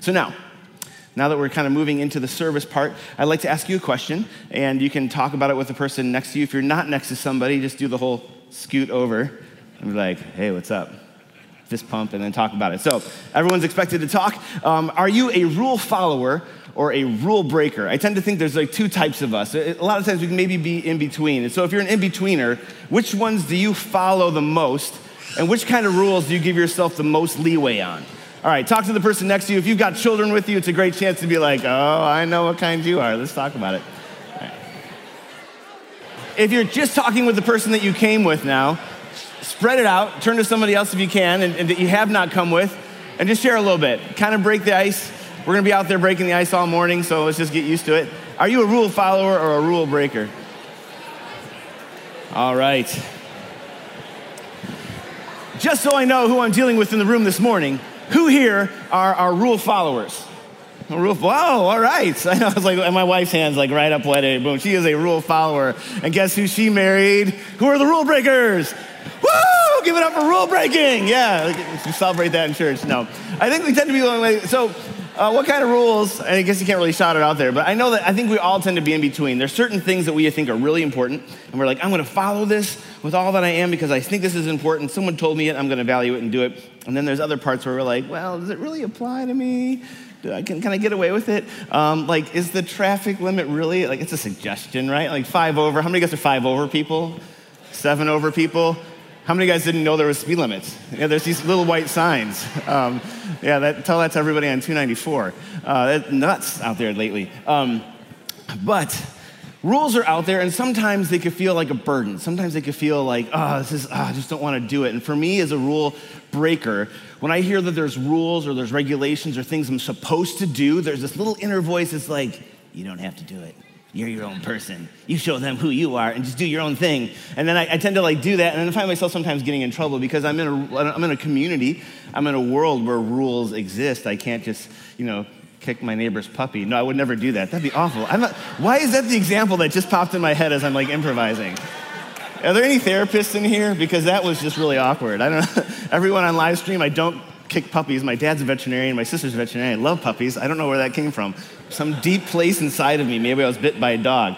So now, now that we're kind of moving into the service part, I'd like to ask you a question, and you can talk about it with the person next to you. If you're not next to somebody, just do the whole scoot over and be like, hey, what's up? Fist pump, and then talk about it. So, everyone's expected to talk. Um, are you a rule follower or a rule breaker? I tend to think there's like two types of us. A lot of times we can maybe be in between. And so, if you're an in betweener, which ones do you follow the most? And which kind of rules do you give yourself the most leeway on? All right, talk to the person next to you. If you've got children with you, it's a great chance to be like, oh, I know what kind you are. Let's talk about it. If you're just talking with the person that you came with now, spread it out. Turn to somebody else if you can and, and that you have not come with, and just share a little bit. Kind of break the ice. We're going to be out there breaking the ice all morning, so let's just get used to it. Are you a rule follower or a rule breaker? All right. Just so I know who I'm dealing with in the room this morning, who here are, are rule followers? Rule, wow, all right. I, was like, and my wife's hand's like right up wet. Boom, she is a rule follower. And guess who she married? Who are the rule breakers? Woo! Give it up for rule breaking. Yeah, we celebrate that in church. No, I think we tend to be like, so uh, what kind of rules? I guess you can't really shout it out there, but I know that I think we all tend to be in between. There's certain things that we think are really important, and we're like, I'm going to follow this with all that I am because I think this is important. Someone told me it, I'm going to value it and do it. And then there's other parts where we're like, well, does it really apply to me? Do I, can, can I get away with it? Um, like, is the traffic limit really, like, it's a suggestion, right? Like, five over. How many guys are five over people? Seven over people? How many guys didn't know there was speed limits? Yeah, there's these little white signs. Um, yeah, that, tell that to everybody on 294. Uh, nuts out there lately. Um, but rules are out there, and sometimes they could feel like a burden. Sometimes they could feel like, oh, this is, oh, I just don't want to do it. And for me, as a rule breaker, when I hear that there's rules or there's regulations or things I'm supposed to do, there's this little inner voice that's like, you don't have to do it. You're your own person. You show them who you are and just do your own thing. And then I, I tend to like do that, and then I find myself sometimes getting in trouble because I'm in a, I'm in a community, I'm in a world where rules exist. I can't just, you know, kick my neighbor's puppy. No, I would never do that. That'd be awful. Not, why is that the example that just popped in my head as I'm like improvising? Are there any therapists in here? Because that was just really awkward. I don't know. Everyone on live stream, I don't kick puppies. My dad's a veterinarian, my sister's a veterinarian. I love puppies. I don't know where that came from. Some deep place inside of me. Maybe I was bit by a dog.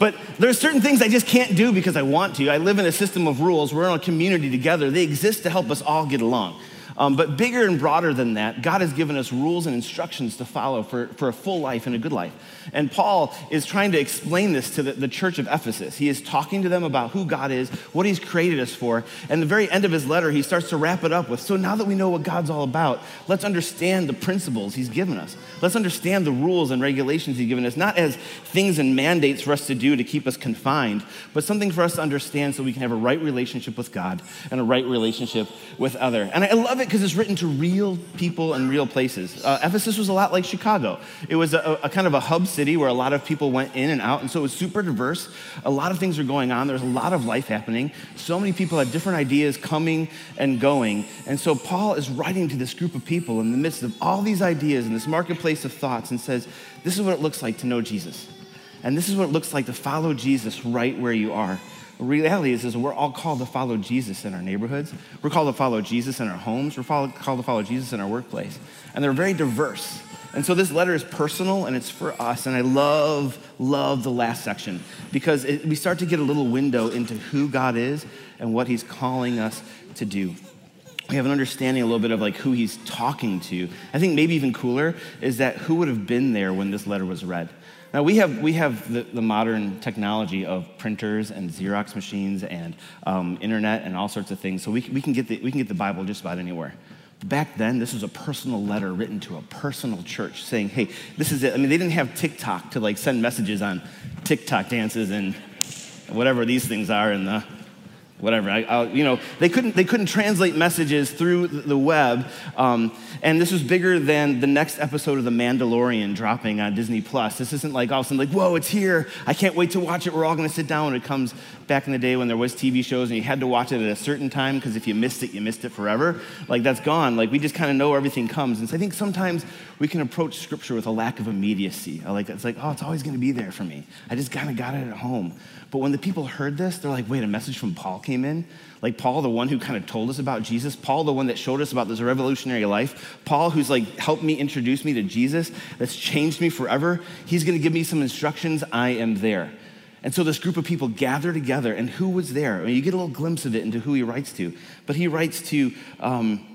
But there are certain things I just can't do because I want to. I live in a system of rules. We're in a community together. They exist to help us all get along. Um, but bigger and broader than that, God has given us rules and instructions to follow for, for a full life and a good life. And Paul is trying to explain this to the, the church of Ephesus. He is talking to them about who God is, what he's created us for. And the very end of his letter, he starts to wrap it up with So now that we know what God's all about, let's understand the principles he's given us. Let's understand the rules and regulations he's given us, not as things and mandates for us to do to keep us confined, but something for us to understand so we can have a right relationship with God and a right relationship with other. And I love it it because it's written to real people and real places. Uh, Ephesus was a lot like Chicago. It was a, a, kind of a hub city where a lot of people went in and out, and so it was super diverse. A lot of things were going on. There's a lot of life happening. So many people had different ideas coming and going. And so Paul is writing to this group of people in the midst of all these ideas and this marketplace of thoughts and says, This is what it looks like to know Jesus. And this is what it looks like to follow Jesus right where you are reality is, is we're all called to follow Jesus in our neighborhoods. We're called to follow Jesus in our homes. We're called to follow Jesus in our workplace. And they're very diverse. And so this letter is personal and it's for us. And I love, love the last section because it, we start to get a little window into who God is and what he's calling us to do. We have an understanding a little bit of like who he's talking to. I think maybe even cooler is that who would have been there when this letter was read. Now, we have, we have the, the modern technology of printers and Xerox machines and um, internet and all sorts of things, so we, we, can get the, we can get the Bible just about anywhere. Back then, this was a personal letter written to a personal church saying, hey, this is it. I mean, they didn't have TikTok to like send messages on TikTok dances and whatever these things are in the whatever. I, I, you know, they couldn't, they couldn't translate messages through the web. Um, and this was bigger than the next episode of The Mandalorian dropping on Disney Plus. This isn't like all of a sudden like, whoa, it's here. I can't wait to watch it. We're all going to sit down when it comes back in the day when there was TV shows and you had to watch it at a certain time because if you missed it, you missed it forever. Like that's gone. Like we just kind of know everything comes. And so I think sometimes we can approach scripture with a lack of immediacy. Like it's like, oh, it's always going to be there for me. I just kind of got it at home. But when the people heard this, they're like, wait, a message from Paul came in? Like Paul, the one who kind of told us about Jesus, Paul, the one that showed us about this revolutionary life, Paul, who's like helped me introduce me to Jesus, that's changed me forever, he's gonna give me some instructions. I am there. And so this group of people gather together, and who was there? I mean, you get a little glimpse of it into who he writes to. But he writes to um,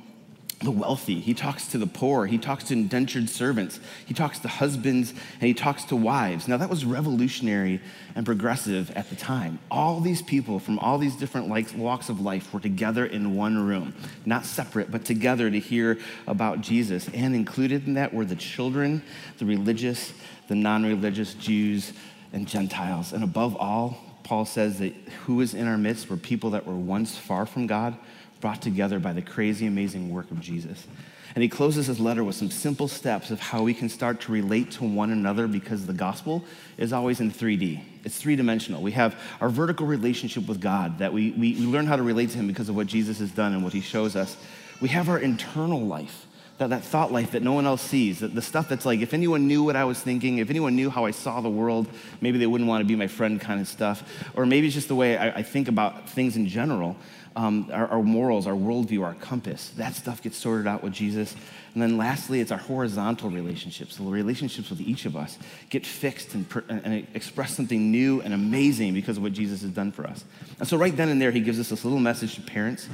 the wealthy, he talks to the poor, he talks to indentured servants, he talks to husbands, and he talks to wives. Now, that was revolutionary and progressive at the time. All these people from all these different walks of life were together in one room, not separate, but together to hear about Jesus. And included in that were the children, the religious, the non religious Jews, and Gentiles. And above all, Paul says that who is in our midst were people that were once far from God brought together by the crazy, amazing work of Jesus. And he closes his letter with some simple steps of how we can start to relate to one another because the gospel is always in 3D. It's three dimensional. We have our vertical relationship with God that we, we, we learn how to relate to him because of what Jesus has done and what he shows us. We have our internal life that, that thought life that no one else sees, that the stuff that's like, if anyone knew what I was thinking, if anyone knew how I saw the world, maybe they wouldn't want to be my friend kind of stuff. Or maybe it's just the way I, I think about things in general um, our, our, morals, our worldview, our compass. That stuff gets sorted out with Jesus. And then lastly, it's our horizontal relationships. The relationships with each of us get fixed and, and express something new and amazing because of what Jesus has done for us. And so, right then and there, he gives us this little message to parents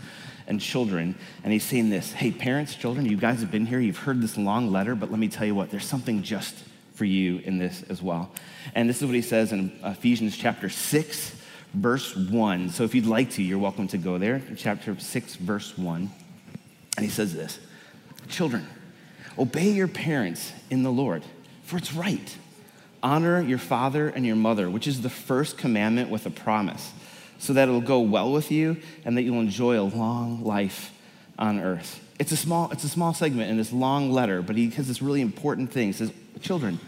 and children. And he's saying this Hey, parents, children, you guys have been here. You've heard this long letter, but let me tell you what, there's something just for you in this as well. And this is what he says in Ephesians chapter 6 verse 1. So if you'd like to, you're welcome to go there, chapter 6, verse 1. And he says this Children, obey your parents in the Lord, for it's right. Honor your father and your mother, which is the first commandment with a promise, so that it'll go well with you and that you'll enjoy a long life on earth. It's a small, it's a small segment in this long letter, but he has this really important thing. He says, Children,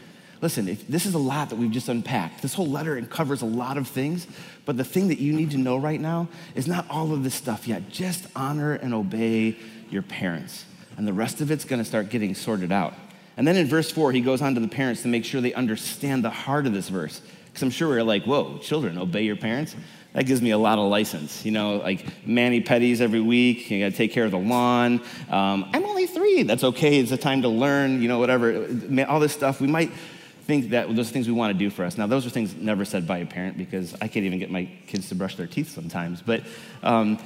Listen, if, this is a lot that we've just unpacked. This whole letter covers a lot of things, but the thing that you need to know right now is not all of this stuff yet. Just honor and obey your parents. And the rest of it's to start getting sorted out. And then in verse four, he goes on to the parents to make sure they understand the heart of this verse. Because I'm sure we're like, whoa, children, obey your parents. That gives me a lot of license. You know, like mani pedis every week. You got to take care of the lawn. Um, I'm only three. That's okay. It's a time to learn. You know, whatever. All this stuff. We might think that those things we want to do for us. Now, those are things never said by a parent because I can't even get my kids to brush their teeth sometimes. But um,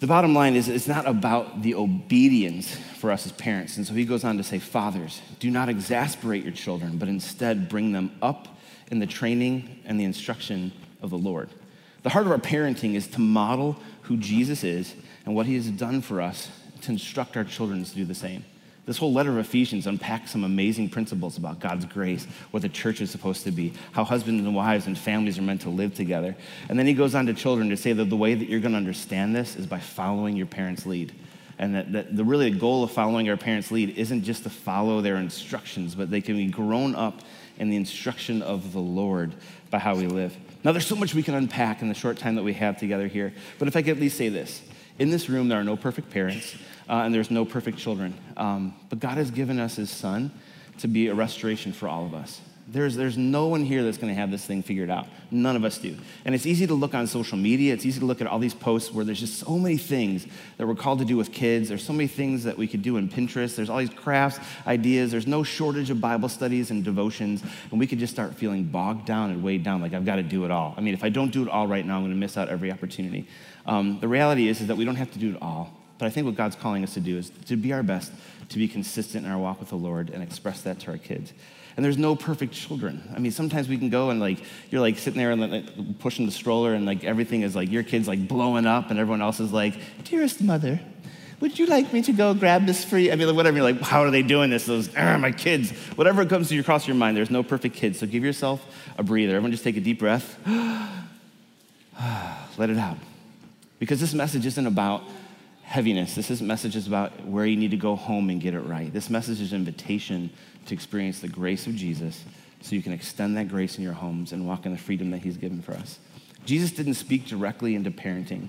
the bottom line is it's not about the obedience for us as parents. And so he goes on to say, Fathers, do not exasperate your children, but instead bring them up in the training and the instruction of the Lord. The heart of our parenting is to model who Jesus is and what he has done for us to instruct our children to do the same. This whole letter of Ephesians unpacks some amazing principles about God's grace, what the church is supposed to be, how husbands and wives and families are meant to live together. And then he goes on to children to say that the way that you're going to understand this is by following your parents' lead. And that, that the really the goal of following our parents' lead isn't just to follow their instructions, but they can be grown up in the instruction of the Lord by how we live. Now, there's so much we can unpack in the short time that we have together here, but if I could at least say this in this room, there are no perfect parents uh, and there's no perfect children. Um, but God has given us His Son to be a restoration for all of us. There's, there's no one here that's going to have this thing figured out. None of us do. And it's easy to look on social media. It's easy to look at all these posts where there's just so many things that we're called to do with kids. There's so many things that we could do in Pinterest. There's all these crafts, ideas. There's no shortage of Bible studies and devotions. And we could just start feeling bogged down and weighed down like I've got to do it all. I mean, if I don't do it all right now, I'm going to miss out every opportunity. Um, the reality is, is that we don't have to do it all. But I think what God's calling us to do is to be our best, to be consistent in our walk with the Lord and express that to our kids. And there's no perfect children. I mean, sometimes we can go and like, you're like sitting there and like, pushing the stroller and like everything is like, your kid's like blowing up and everyone else is like, dearest mother, would you like me to go grab this for you? I mean, like, whatever. You're like, how are they doing this? Those, ah, my kids. Whatever comes to your, across your mind, there's no perfect kids. So give yourself a breather. Everyone just take a deep breath. Let it out. Because this message isn't about heaviness. This is message is about where you need to go home and get it right. This message is an invitation to experience the grace of Jesus so you can extend that grace in your homes and walk in the freedom that he's given for us. Jesus didn't speak directly into parenting,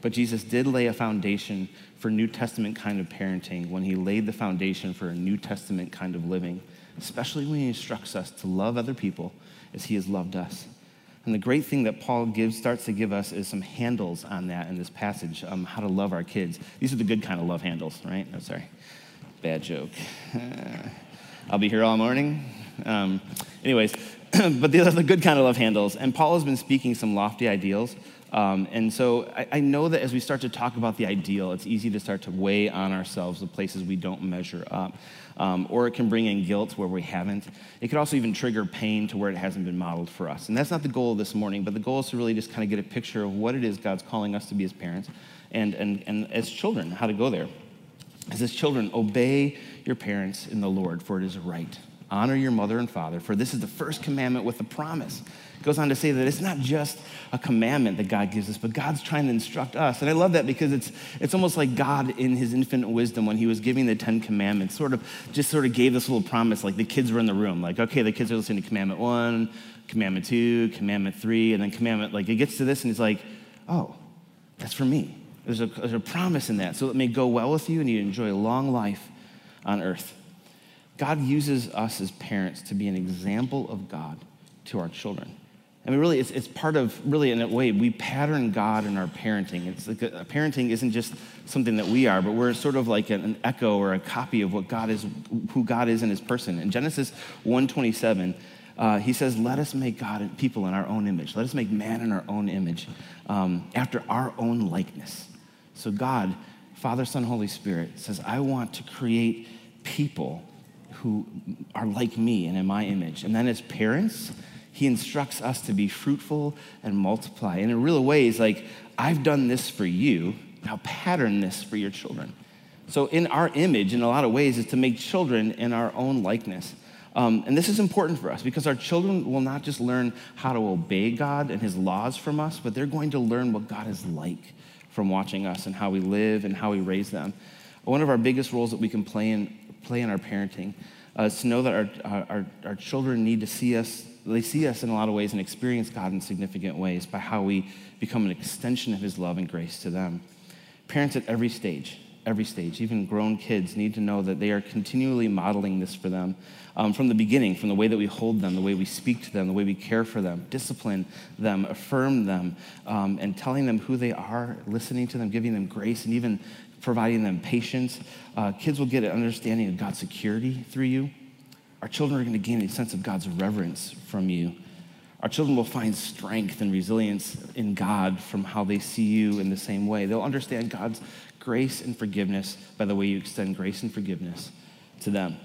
but Jesus did lay a foundation for New Testament kind of parenting when he laid the foundation for a New Testament kind of living, especially when he instructs us to love other people as he has loved us. And the great thing that Paul gives, starts to give us is some handles on that in this passage, um, how to love our kids. These are the good kind of love handles, right? I'm oh, sorry. Bad joke. I'll be here all morning. Um, anyways, but these are the good kind of love handles. And Paul has been speaking some lofty ideals. Um, and so I, I, know that as we start to talk about the ideal, it's easy to start to weigh on ourselves the places we don't measure up. Um, or it can bring in guilt where we haven't. It could also even trigger pain to where it hasn't been modeled for us. And that's not the goal this morning, but the goal is to really just kind of get a picture of what it is God's calling us to be as parents and, and, and as children, how to go there. As as children, obey your parents in the Lord, for it is right. Honor your mother and father, for this is the first commandment with a promise. It goes on to say that it's not just a commandment that God gives us, but God's trying to instruct us. And I love that because it's, it's almost like God, in his infinite wisdom, when he was giving the Ten Commandments, sort of just sort of gave this little promise, like the kids were in the room. Like, okay, the kids are listening to Commandment one, Commandment two, Commandment three, and then Commandment, like, it gets to this and he's like, oh, that's for me. There's a, there's a promise in that, so it may go well with you and you enjoy a long life on earth. God uses us as parents to be an example of God to our children. I mean, really, it's, it's part of, really, in a way, we pattern God in our parenting. It's like a, a parenting isn't just something that we are, but we're sort of like an, an, echo or a copy of what God is, who God is in his person. In Genesis 127, uh, he says, let us make God and people in our own image. Let us make man in our own image, um, after our own likeness. So God, Father, Son, Holy Spirit, says, I want to create people who are like me and in my image. And then as parents, he instructs us to be fruitful and multiply. And in real ways, like, I've done this for you, now pattern this for your children. So, in our image, in a lot of ways, is to make children in our own likeness. Um, and this is important for us because our children will not just learn how to obey God and his laws from us, but they're going to learn what God is like from watching us and how we live and how we raise them. One of our biggest roles that we can play in play in our parenting uh, to know that our, our, our children need to see us, they see us in a lot of ways and experience God in significant ways by how we become an extension of His love and grace to them. Parents at every stage, every stage, even grown kids, need to know that they are continually modeling this for them um, from the beginning, from the way that we hold them, the way we speak to them, the way we care for them, discipline them, affirm them, um, and telling them who they are, listening to them, giving them grace, and even providing them patience. Uh, kids will get an understanding of God's security through you. Our children are going to gain a sense of God's reverence from you. Our children will find strength and resilience in God from how they see you in the same way. They'll understand God's grace and forgiveness by the way you extend grace and forgiveness to them.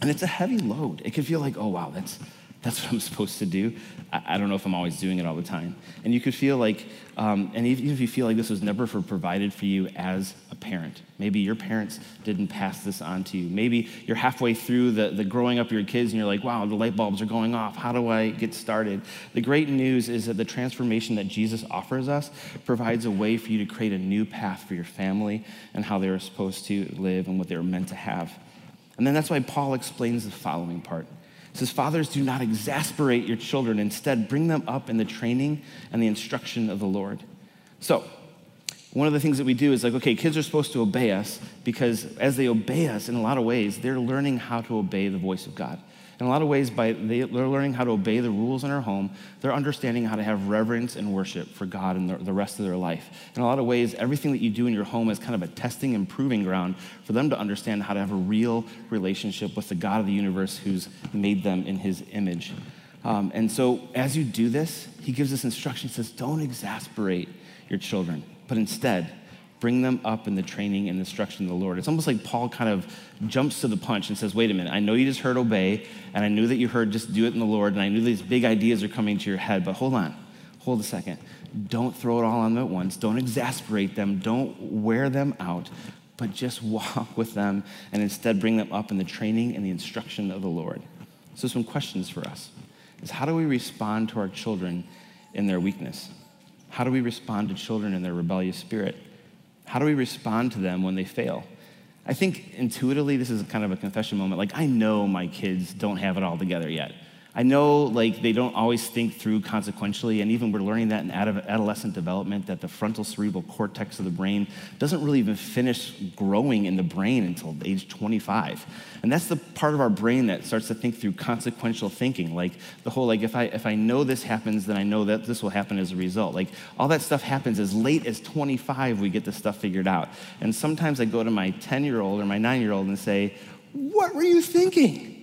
And it's a heavy load. It can feel like, oh, wow, that's, that's what I'm supposed to do. I, I, don't know if I'm always doing it all the time. And you could feel like, um, and even if you feel like this was never for provided for you as a parent, maybe your parents didn't pass this on to you. Maybe you're halfway through the, the growing up of your kids and you're like, wow, the light bulbs are going off. How do I get started? The great news is that the transformation that Jesus offers us provides a way for you to create a new path for your family and how they were supposed to live and what they were meant to have. And then that's why Paul explains the following part. Says, Fathers, do not exasperate your children. Instead, bring them up in the training and the instruction of the Lord. So, one of the things that we do is like, okay, kids are supposed to obey us because as they obey us in a lot of ways, they're learning how to obey the voice of God. In a lot of ways, by they, are learning how to obey the rules in our home, they're understanding how to have reverence and worship for God in the, the rest of their life. In a lot of ways, everything that you do in your home is kind of a testing and proving ground for them to understand how to have a real relationship with the God of the universe who's made them in his image. Um, and so, as you do this, he gives us instruction. He says, Don't exasperate your children, but instead, bring them up in the training and instruction of the Lord. It's almost like Paul kind of jumps to the punch and says, Wait a minute, I know you just heard obey, and I knew that you heard just do it in the Lord, and I knew these big ideas are coming to your head, but hold on, hold a second. Don't throw it all on them at once. Don't exasperate them. Don't wear them out, but just walk with them and instead bring them up in the training and the instruction of the Lord. So, some questions for us is how do we respond to our children in their weakness? How do we respond to children in their rebellious spirit? How do we respond to them when they fail? I think intuitively, this is kind of a confession moment. Like, I know my kids don't have it all together yet. I know like they don't always think through consequentially, and even we're learning that in adolescent development that the frontal cerebral cortex of the brain doesn't really even finish growing in the brain until age 25. And that's the part of our brain that starts to think through consequential thinking. Like the whole like if I if I know this happens, then I know that this will happen as a result. Like all that stuff happens as late as 25 we get this stuff figured out. And sometimes I go to my 10-year-old or my 9-year-old and say, "What were you thinking?"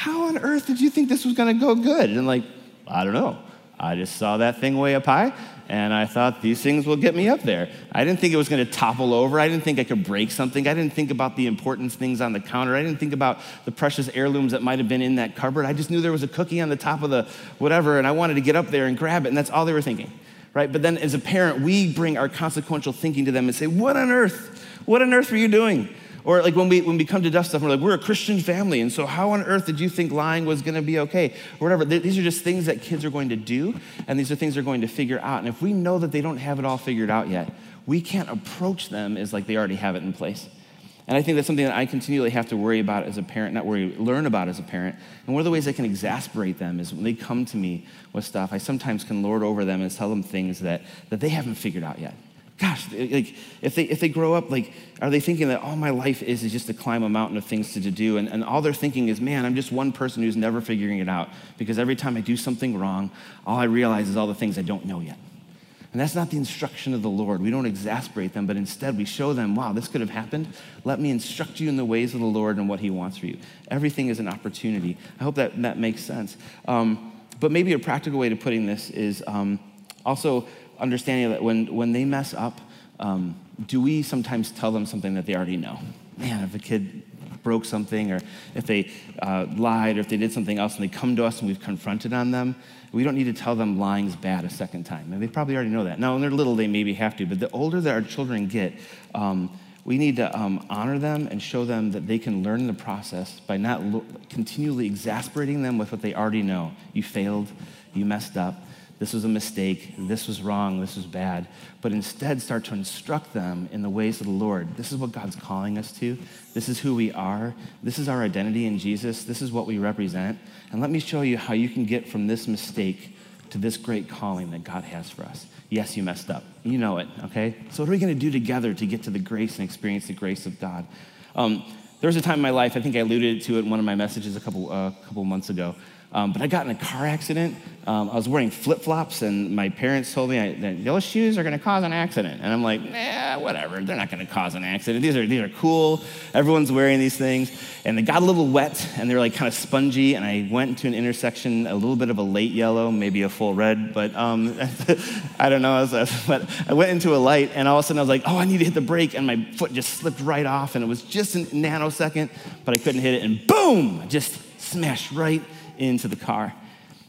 How on earth did you think this was going to go good? And like, I don't know. I just saw that thing way up high, and I thought these things will get me up there. I didn't think it was going to topple over. I didn't think I could break something. I didn't think about the important things on the counter. I didn't think about the precious heirlooms that might have been in that cupboard. I just knew there was a cookie on the top of the whatever, and I wanted to get up there and grab it, and that's all they were thinking. Right? But then as a parent, we bring our consequential thinking to them and say, What on earth? What on earth were you doing? Or like when we when we come to dust stuff, we're like, we're a Christian family, and so how on earth did you think lying was going to be okay? Or whatever. These are just things that kids are going to do, and these are things they're going to figure out. And if we know that they don't have it all figured out yet, we can't approach them as like they already have it in place. And I think that's something that I continually have to worry about as a parent, not worry, learn about as a parent. And one of the ways I can exasperate them is when they come to me with stuff, I sometimes can lord over them and tell them things that, that they haven't figured out yet gosh, like if they if they grow up, like are they thinking that all my life is is just to climb a mountain of things to, do, and, and all they're thinking is, man, I'm just one person who's never figuring it out because every time I do something wrong, all I realize is all the things I don't know yet. And that's not the instruction of the Lord. We don't exasperate them, but instead we show them, wow, this could have happened. Let me instruct you in the ways of the Lord and what He wants for you. Everything is an opportunity. I hope that that makes sense. Um, but maybe a practical way to putting this is um, also understanding that when, when they mess up, um, do we sometimes tell them something that they already know? Man, if a kid broke something, or if they uh, lied, or if they did something else, and they come to us and we've confronted on them, we don't need to tell them lying's bad a second time. And they probably already know that. Now, when they're little, they maybe have to, but the older that our children get, um, we need to um, honor them and show them that they can learn the process by not lo- continually exasperating them with what they already know. You failed, you messed up, this was a mistake, this was wrong, this was bad, but instead start to instruct them in the ways of the Lord. This is what God's calling us to. This is who we are. This is our identity in Jesus. This is what we represent. And let me show you how you can get from this mistake to this great calling that God has for us. Yes, you messed up. You know it, okay? So, what are we going to do together to get to the grace and experience the grace of God? Um, there was a time in my life, I think I alluded to it in one of my messages a couple, uh, couple months ago, um, but I got in a car accident. Um, I was wearing flip flops, and my parents told me I, that those shoes are going to cause an accident. And I'm like, nah, whatever. They're not going to cause an accident. These are, these are cool. Everyone's wearing these things. And they got a little wet, and they were like kind of spongy. And I went into an intersection, a little bit of a late yellow, maybe a full red, but um, I don't know. I was, but I went into a light, and all of a sudden I was like, oh, I need to hit the brake. And my foot just slipped right off, and it was just a nanosecond, but I couldn't hit it. And boom, just smashed right into the car.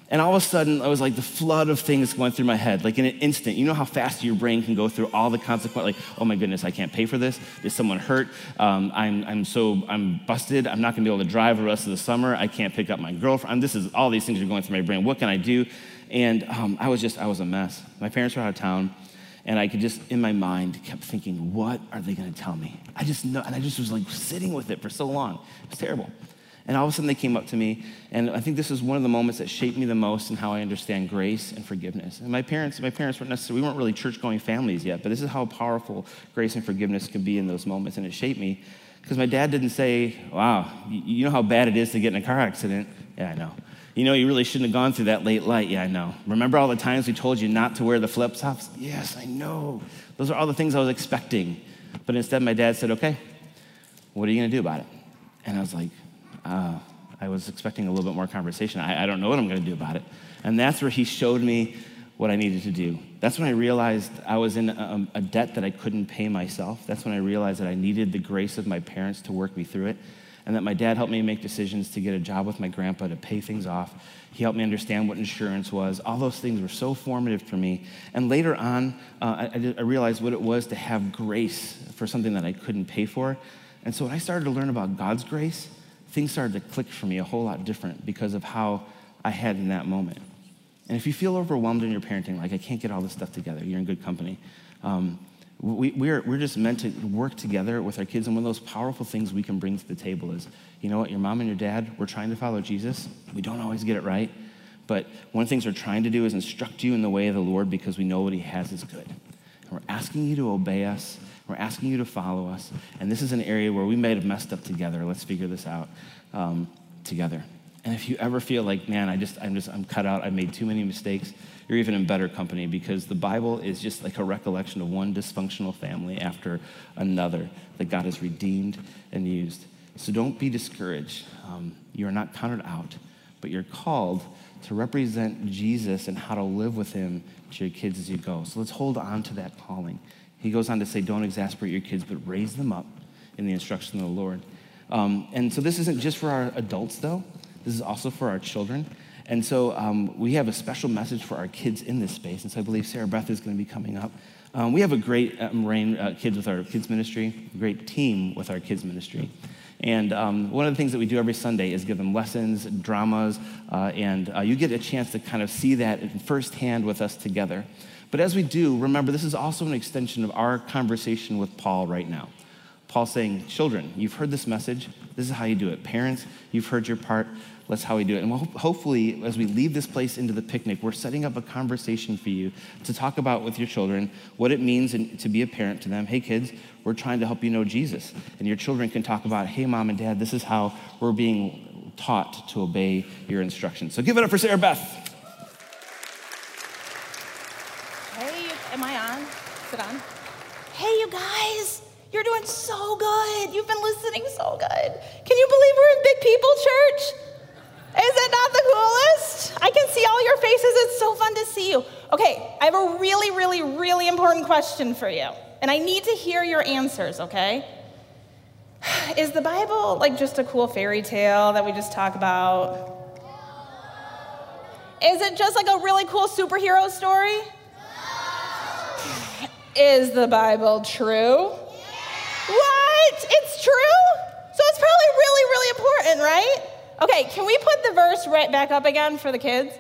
And all of a sudden, I was like the flood of things going through my head, like in an instant. You know how fast your brain can go through all the consequences, like, oh my goodness, I can't pay for this. Is someone hurt? Um, I'm, I'm so, I'm busted. I'm not gonna be able to drive the rest of the summer. I can't pick up my girlfriend. This is, all these things are going through my brain. What can I do? And um, I was just, I was a mess. My parents were out of town. And I could just, in my mind, kept thinking, what are they gonna tell me? I just know, and I just was like sitting with it for so long. It was terrible. And all of a sudden they came up to me, and I think this is one of the moments that shaped me the most in how I understand grace and forgiveness. And my parents, my parents weren't necessarily, we weren't really church-going families yet, but this is how powerful grace and forgiveness can be in those moments, and it shaped me. Because my dad didn't say, wow, you know how bad it is to get in a car accident? Yeah, I know. You know, you really shouldn't have gone through that late light. Yeah, I know. Remember all the times we told you not to wear the flip flops? Yes, I know. Those are all the things I was expecting. But instead, my dad said, okay, what are you going to do about it? And I was like, uh, I was expecting a little bit more conversation. I, I don't know what I'm going to do about it. And that's where he showed me what I needed to do. That's when I realized I was in a, a, debt that I couldn't pay myself. That's when I realized that I needed the grace of my parents to work me through it. And that my dad helped me make decisions to get a job with my grandpa to pay things off. He helped me understand what insurance was. All those things were so formative for me. And later on, uh, I, I realized what it was to have grace for something that I couldn't pay for. And so when I started to learn about God's grace, things started to click for me a whole lot different because of how I had in that moment. And if you feel overwhelmed in your parenting, like I can't get all this stuff together, you're in good company. Um, we, we're, we're just meant to work together with our kids. And one of those powerful things we can bring to the table is you know what, your mom and your dad, we're trying to follow Jesus. We don't always get it right. But one of the things we're trying to do is instruct you in the way of the Lord because we know what He has is good. And we're asking you to obey us. We're asking you to follow us. And this is an area where we may have messed up together. Let's figure this out um, together. And if you ever feel like, man, I just, I'm just, I'm cut out, I made too many mistakes, you're even in better company because the Bible is just like a recollection of one dysfunctional family after another that God has redeemed and used. So don't be discouraged. Um, you are not counted out, but you're called to represent Jesus and how to live with him to your kids as you go. So let's hold on to that calling. He goes on to say, don't exasperate your kids, but raise them up in the instruction of the Lord. Um, and so this isn't just for our adults, though. This is also for our children. And so um, we have a special message for our kids in this space. And so I believe Sarah Beth is going to be coming up. Um, we have a great um, Rain uh, kids with our kids ministry, a great team with our kids ministry. And um, one of the things that we do every Sunday is give them lessons, dramas, uh, and uh, you get a chance to kind of see that firsthand with us together. But as we do, remember, this is also an extension of our conversation with Paul right now. Paul saying, Children, you've heard this message. This is how you do it. Parents, you've heard your part. That's how we do it. And we'll, hopefully, as we leave this place into the picnic, we're setting up a conversation for you to talk about with your children what it means to be a parent to them. Hey, kids, we're trying to help you know Jesus. And your children can talk about, hey, mom and dad, this is how we're being taught to obey your instructions. So give it up for Sarah Beth. Hey, am I Sit on. Hey, you guys. You're doing so good. You've been listening so good. Can you believe we're in Big People Church? Is it not the coolest? I can see all your faces. It's so fun to see you. Okay, I have a really, really, really important question for you. And I need to hear your answers, okay? Is the Bible like just a cool fairy tale that we just talk about? Is it just like a really cool superhero story? Is the Bible true? What? It's true? So it's probably really, really important, right? Okay, can we put the verse right back up again for the kids?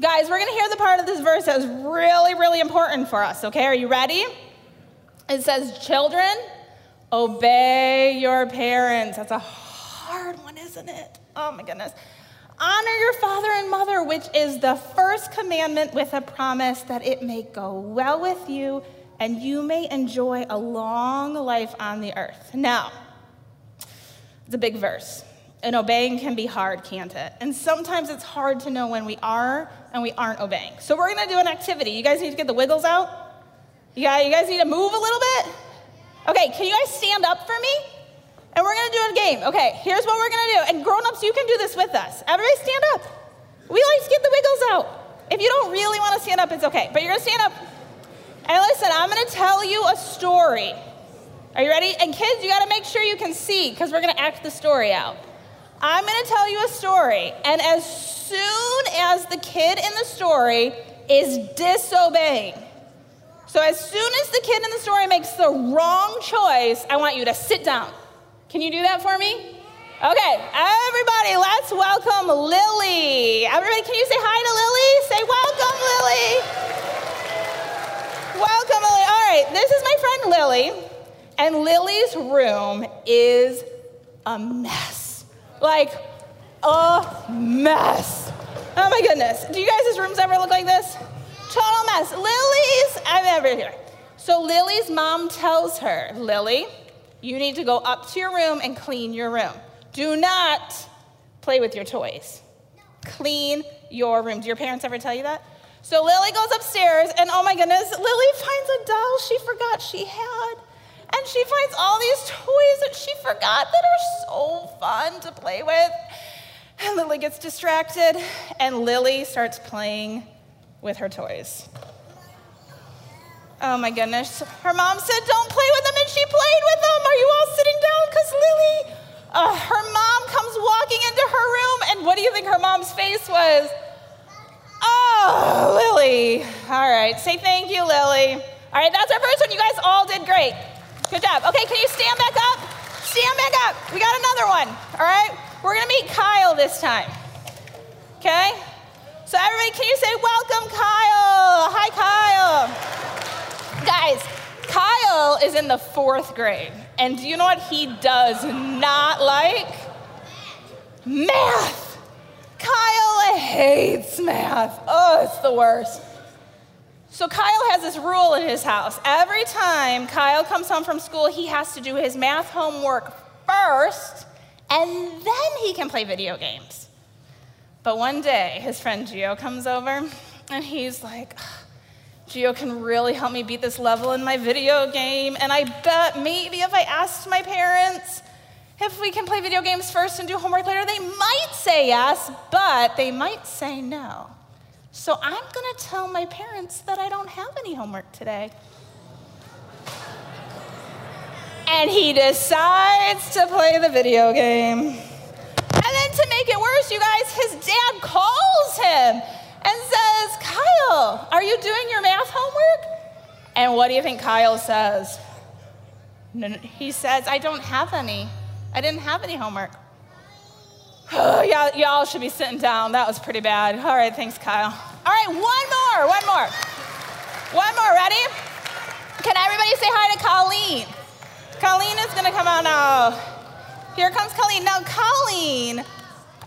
Guys, we're going to hear the part of this verse that is really, really important for us, okay? Are you ready? It says, Children, obey your parents. That's a hard one, isn't it? Oh my goodness. Honor your father and mother, which is the first commandment with a promise that it may go well with you and you may enjoy a long life on the earth. Now, it's a big verse. And obeying can be hard, can't it? And sometimes it's hard to know when we are and we aren't obeying. So we're gonna do an activity. You guys need to get the wiggles out. You guys, you guys need to move a little bit. Okay, can you guys stand up for me? And we're gonna do a game. Okay, here's what we're gonna do. And grown-ups, you can do this with us. Everybody stand up. We like to get the wiggles out. If you don't really wanna stand up, it's okay. But you're gonna stand up. And listen, I'm gonna tell you a story. Are you ready? And kids, you gotta make sure you can see because we're gonna act the story out. I'm going to tell you a story. And as soon as the kid in the story is disobeying, so as soon as the kid in the story makes the wrong choice, I want you to sit down. Can you do that for me? Okay, everybody, let's welcome Lily. Everybody, can you say hi to Lily? Say welcome, Lily. Welcome, Lily. All right, this is my friend Lily, and Lily's room is a mess like a mess. Oh my goodness. Do you guys' rooms ever look like this? Total mess. Lily's, I'm ever here. So Lily's mom tells her, Lily, you need to go up to your room and clean your room. Do not play with your toys. Clean your room. Do your parents ever tell you that? So Lily goes upstairs, and oh my goodness, Lily finds a doll she forgot she had. And she finds all these toys that she forgot that are so fun to play with. And Lily gets distracted, and Lily starts playing with her toys. Oh my goodness. Her mom said, Don't play with them, and she played with them. Are you all sitting down? Because Lily, uh, her mom comes walking into her room, and what do you think her mom's face was? Oh, Lily. All right, say thank you, Lily. All right, that's our first one. You guys all did great. Good job. Okay, can you stand back up? Stand back up. We got another one. All right? We're going to meet Kyle this time. Okay? So, everybody, can you say, Welcome, Kyle? Hi, Kyle. Guys, Kyle is in the fourth grade. And do you know what he does not like? Math. Kyle hates math. Oh, it's the worst. So Kyle has this rule in his house. Every time Kyle comes home from school, he has to do his math homework first, and then he can play video games. But one day, his friend Gio comes over, and he's like, Gio can really help me beat this level in my video game. And I bet maybe if I asked my parents if we can play video games first and do homework later, they might say yes, but they might say no. So I'm going to tell my parents that I don't have any homework today. And he decides to play the video game. And then to make it worse, you guys, his dad calls him and says, Kyle, are you doing your math homework? And what do you think Kyle says? He says, I don't have any. I didn't have any homework. y'all, y'all should be sitting down. That was pretty bad. All right, thanks, Kyle. All right, one more, one more. One more, ready? Can everybody say hi to Colleen? Colleen is gonna come out now. Here comes Colleen. Now, Colleen,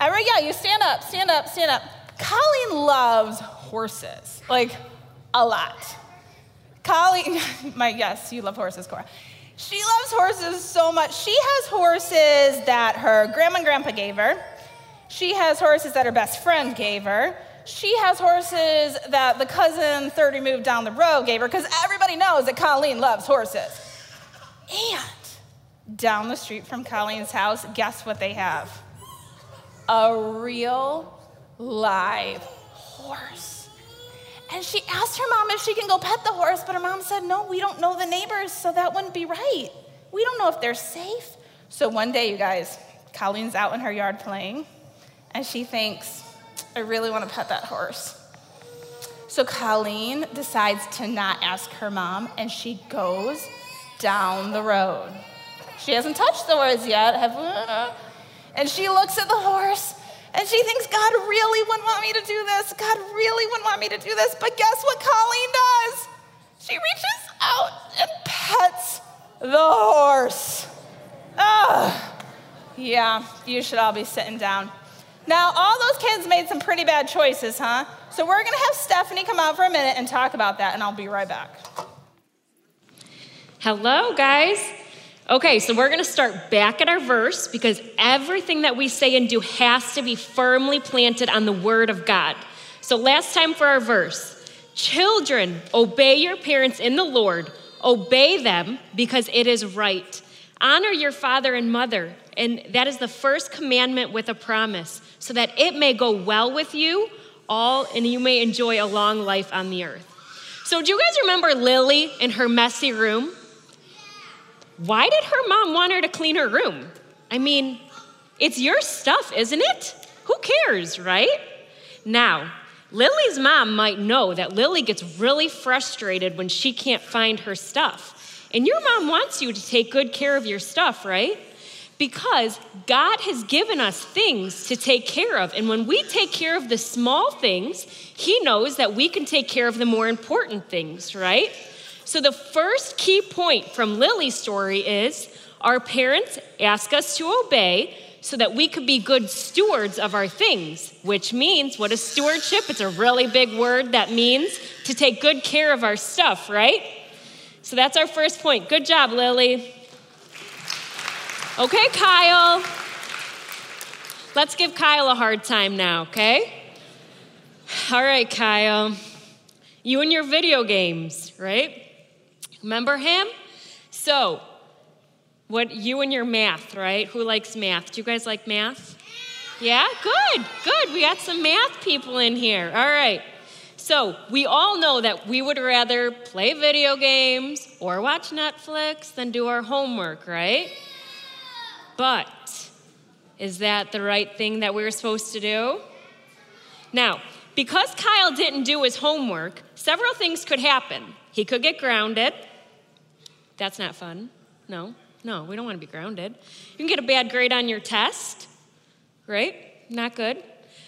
every, yeah, you stand up, stand up, stand up. Colleen loves horses, like a lot. Colleen, my yes, you love horses, Cora. She loves horses so much. She has horses that her grandma and grandpa gave her. She has horses that her best friend gave her. She has horses that the cousin third moved down the road gave her because everybody knows that Colleen loves horses. And down the street from Colleen's house, guess what they have? A real live horse. And she asked her mom if she can go pet the horse, but her mom said, No, we don't know the neighbors, so that wouldn't be right. We don't know if they're safe. So one day, you guys, Colleen's out in her yard playing, and she thinks, I really want to pet that horse. So Colleen decides to not ask her mom, and she goes down the road. She hasn't touched the horse yet, have we? and she looks at the horse and she thinks, God really wouldn't want me to do this. God really wouldn't want me to do this. But guess what Colleen does? She reaches out and pets the horse. Ah, yeah, you should all be sitting down. Now, all those kids made some pretty bad choices, huh? So we're gonna have Stephanie come out for a minute and talk about that, and I'll be right back. Hello, guys. Okay, so we're going to start back at our verse because everything that we say and do has to be firmly planted on the Word of God. So, last time for our verse Children, obey your parents in the Lord, obey them because it is right. Honor your father and mother, and that is the first commandment with a promise, so that it may go well with you all and you may enjoy a long life on the earth. So, do you guys remember Lily in her messy room? Why did her mom want her to clean her room? I mean, it's your stuff, isn't it? Who cares, right? Now, Lily's mom might know that Lily gets really frustrated when she can't find her stuff. And your mom wants you to take good care of your stuff, right? Because God has given us things to take care of. And when we take care of the small things, He knows that we can take care of the more important things, right? So, the first key point from Lily's story is our parents ask us to obey so that we could be good stewards of our things, which means what is stewardship? It's a really big word that means to take good care of our stuff, right? So, that's our first point. Good job, Lily. Okay, Kyle. Let's give Kyle a hard time now, okay? All right, Kyle. You and your video games, right? Remember him? So, what you and your math, right? Who likes math? Do you guys like math? Yeah, good, good. We got some math people in here. All right. So, we all know that we would rather play video games or watch Netflix than do our homework, right? But is that the right thing that we we're supposed to do? Now, because Kyle didn't do his homework, several things could happen. He could get grounded, that's not fun. No, no, we don't want to be grounded. You can get a bad grade on your test, right? Not good.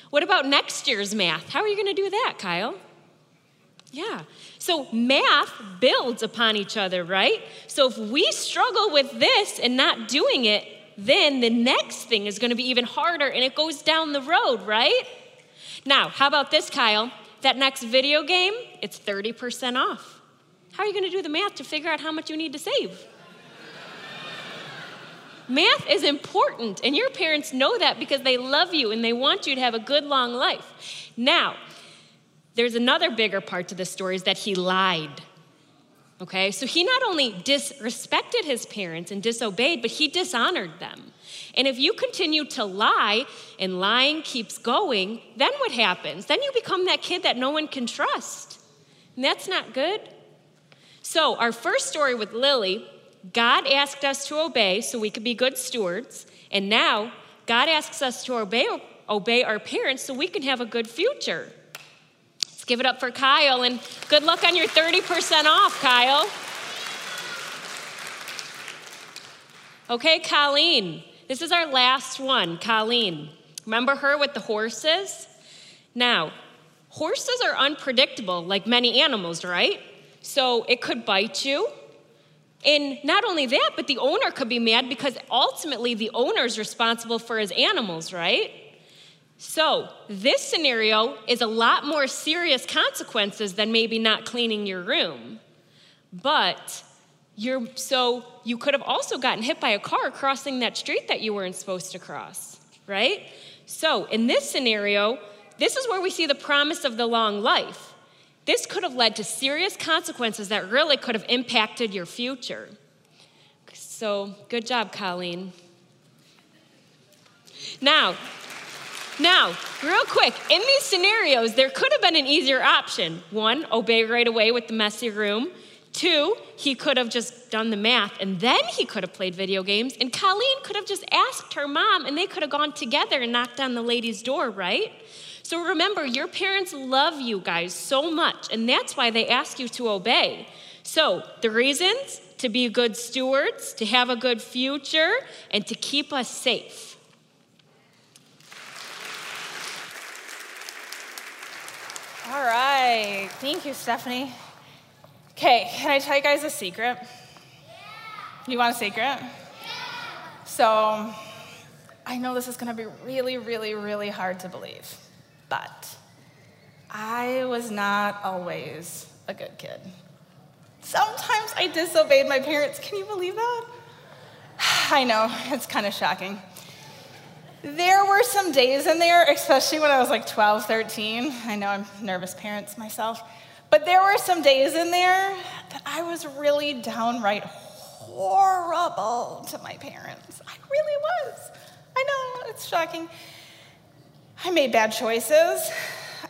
What about next year's math? How are you going to do that, Kyle? Yeah. So math builds upon each other, right? So if we struggle with this and not doing it, then the next thing is going to be even harder and it goes down the road, right? Now, how about this, Kyle? That next video game, it's 30% off. How are you going to do the math to figure out how much you need to save? Math is important, and your parents know that because they love you and they want you to have a good long life. Now, there's another bigger part to this story is that he lied. Okay, so he not only disrespected his parents and disobeyed, but he dishonored them. And if you continue to lie and lying keeps going, then what happens? Then you become that kid that no one can trust. And that's not good. So, our first story with Lily God asked us to obey so we could be good stewards. And now, God asks us to obey, obey our parents so we can have a good future. Let's give it up for Kyle and good luck on your 30% off, Kyle. Okay, Colleen. This is our last one, Colleen. Remember her with the horses? Now, horses are unpredictable like many animals, right? So it could bite you, and not only that, but the owner could be mad because ultimately the owner is responsible for his animals, right? So, this scenario is a lot more serious consequences than maybe not cleaning your room. But you're so you could have also gotten hit by a car crossing that street that you weren't supposed to cross, right? So, in this scenario, this is where we see the promise of the long life. This could have led to serious consequences that really could have impacted your future. So, good job, Colleen. Now, now, real quick, in these scenarios, there could have been an easier option. One, obey right away with the messy room. Two, he could have just done the math and then he could have played video games. And Colleen could have just asked her mom and they could have gone together and knocked on the lady's door, right? So remember, your parents love you guys so much, and that's why they ask you to obey. So the reasons to be good stewards, to have a good future, and to keep us safe. All right. Thank you, Stephanie. Okay, can I tell you guys a secret? Yeah. You want a secret? Yeah. So, I know this is going to be really, really, really hard to believe. But I was not always a good kid. Sometimes I disobeyed my parents. Can you believe that? I know, it's kind of shocking. There were some days in there, especially when I was like 12, 13. I know I'm nervous parents myself. But there were some days in there that I was really downright horrible to my parents. I really was. I know, it's shocking. I made bad choices.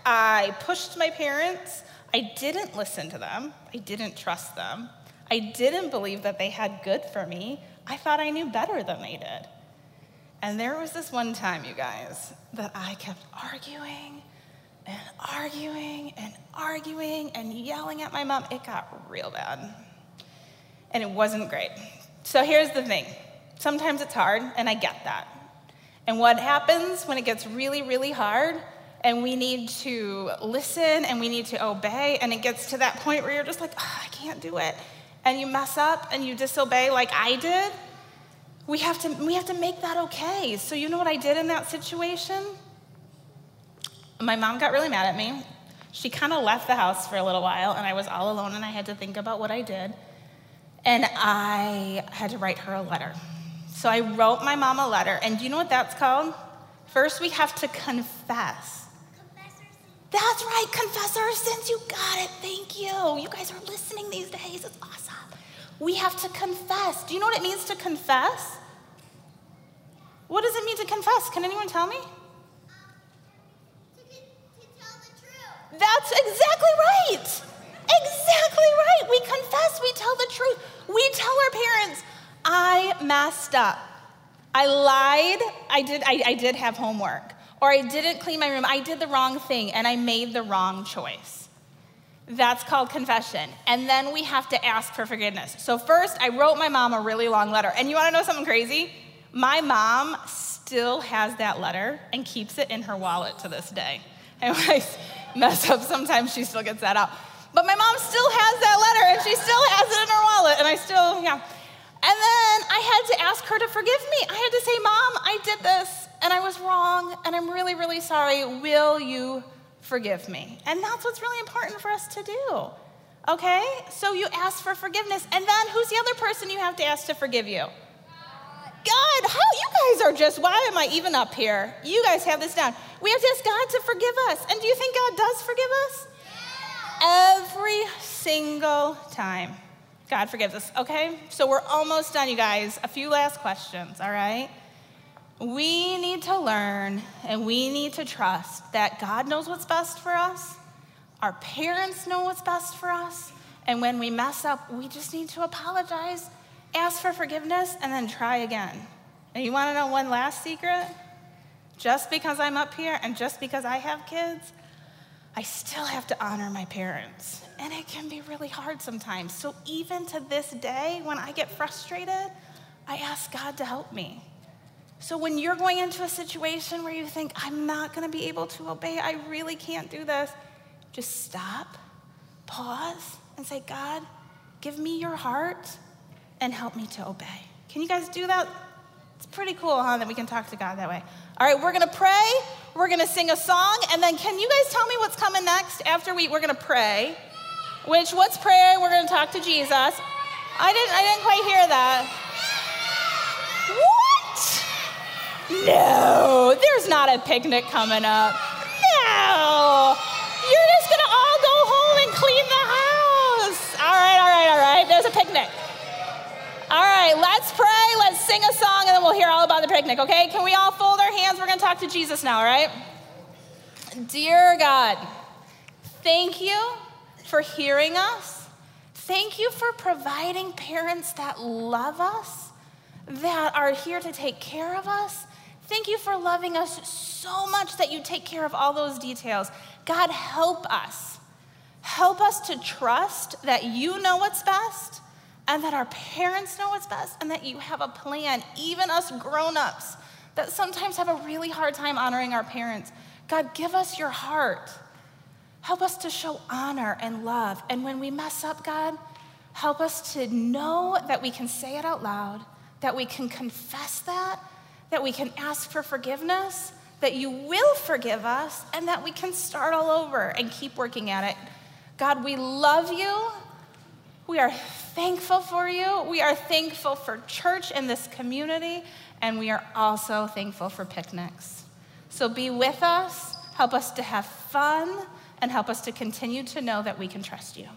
I pushed my parents. I didn't listen to them. I didn't trust them. I didn't believe that they had good for me. I thought I knew better than they did. And there was this one time, you guys, that I kept arguing and arguing and arguing and yelling at my mom. It got real bad. And it wasn't great. So here's the thing sometimes it's hard, and I get that. And what happens when it gets really, really hard and we need to listen and we need to obey, and it gets to that point where you're just like, oh, I can't do it, and you mess up and you disobey like I did? We have to, we have to make that okay. So, you know what I did in that situation? My mom got really mad at me. She kind of left the house for a little while, and I was all alone, and I had to think about what I did. And I had to write her a letter. So I wrote my mom a letter, and do you know what that's called? First, we have to confess. That's right, confess our sins. You got it. Thank you. You guys are listening these days. It's awesome. We have to confess. Do you know what it means to confess? What does it mean to confess? Can anyone tell me? Um tell the truth. That's exactly right. Exactly right. We confess, we tell the truth. We tell our parents, Messed up. I lied. I did, I, I did have homework. Or I didn't clean my room. I did the wrong thing and I made the wrong choice. That's called confession. And then we have to ask for forgiveness. So, first, I wrote my mom a really long letter. And you wanna know something crazy? My mom still has that letter and keeps it in her wallet to this day. And when I mess up, sometimes she still gets that out. But my mom still has that letter and she still has it in her wallet. And I still, yeah. And then I had to ask her to forgive me. I had to say, Mom, I did this and I was wrong, and I'm really, really sorry. Will you forgive me? And that's what's really important for us to do. Okay? So you ask for forgiveness, and then who's the other person you have to ask to forgive you? God, how you guys are just, why am I even up here? You guys have this down. We have to ask God to forgive us. And do you think God does forgive us? Every single time. God forgives us, okay? So we're almost done, you guys. A few last questions, all right? We need to learn and we need to trust that God knows what's best for us. Our parents know what's best for us. And when we mess up, we just need to apologize, ask for forgiveness, and then try again. And you wanna know one last secret? Just because I'm up here and just because I have kids, I still have to honor my parents. And it can be really hard sometimes. So even to this day, when I get frustrated, I ask God to help me. So when you're going into a situation where you think, I'm not going to be able to obey, I really can't do this, just stop, pause, and say, God, give me your heart and help me to obey. Can you guys do that? It's pretty cool, huh, that we can talk to God that way. All right, we're going to pray, we're going to sing a song, and then can you guys tell me what's coming next after we, we're going to pray? Which, what's prayer? We're going to talk to Jesus. I didn't, I didn't quite hear that. What? No, there's not a picnic coming up. No. You're just going to all go home and clean the house. All right, all right, all right. There's a picnic. All right, let's pray, let's sing a song, and then we'll hear all about the picnic, okay? Can we all fold our hands? We're going to talk to Jesus now, all right? Dear God, thank you for hearing us. Thank you for providing parents that love us, that are here to take care of us, Thank you for loving us so much that you take care of all those details. God, help us. Help us to trust that you know what's best and that our parents know what's best and that you have a plan, even us grown ups that sometimes have a really hard time honoring our parents. God, give us your heart. Help us to show honor and love. And when we mess up, God, help us to know that we can say it out loud, that we can confess that, that we can ask for forgiveness, that you will forgive us, and that we can start all over and keep working at it. God, we love you. We are thankful for you. We are thankful for church in this community, and we are also thankful for picnics. So be with us, help us to have fun, and help us to continue to know that we can trust you.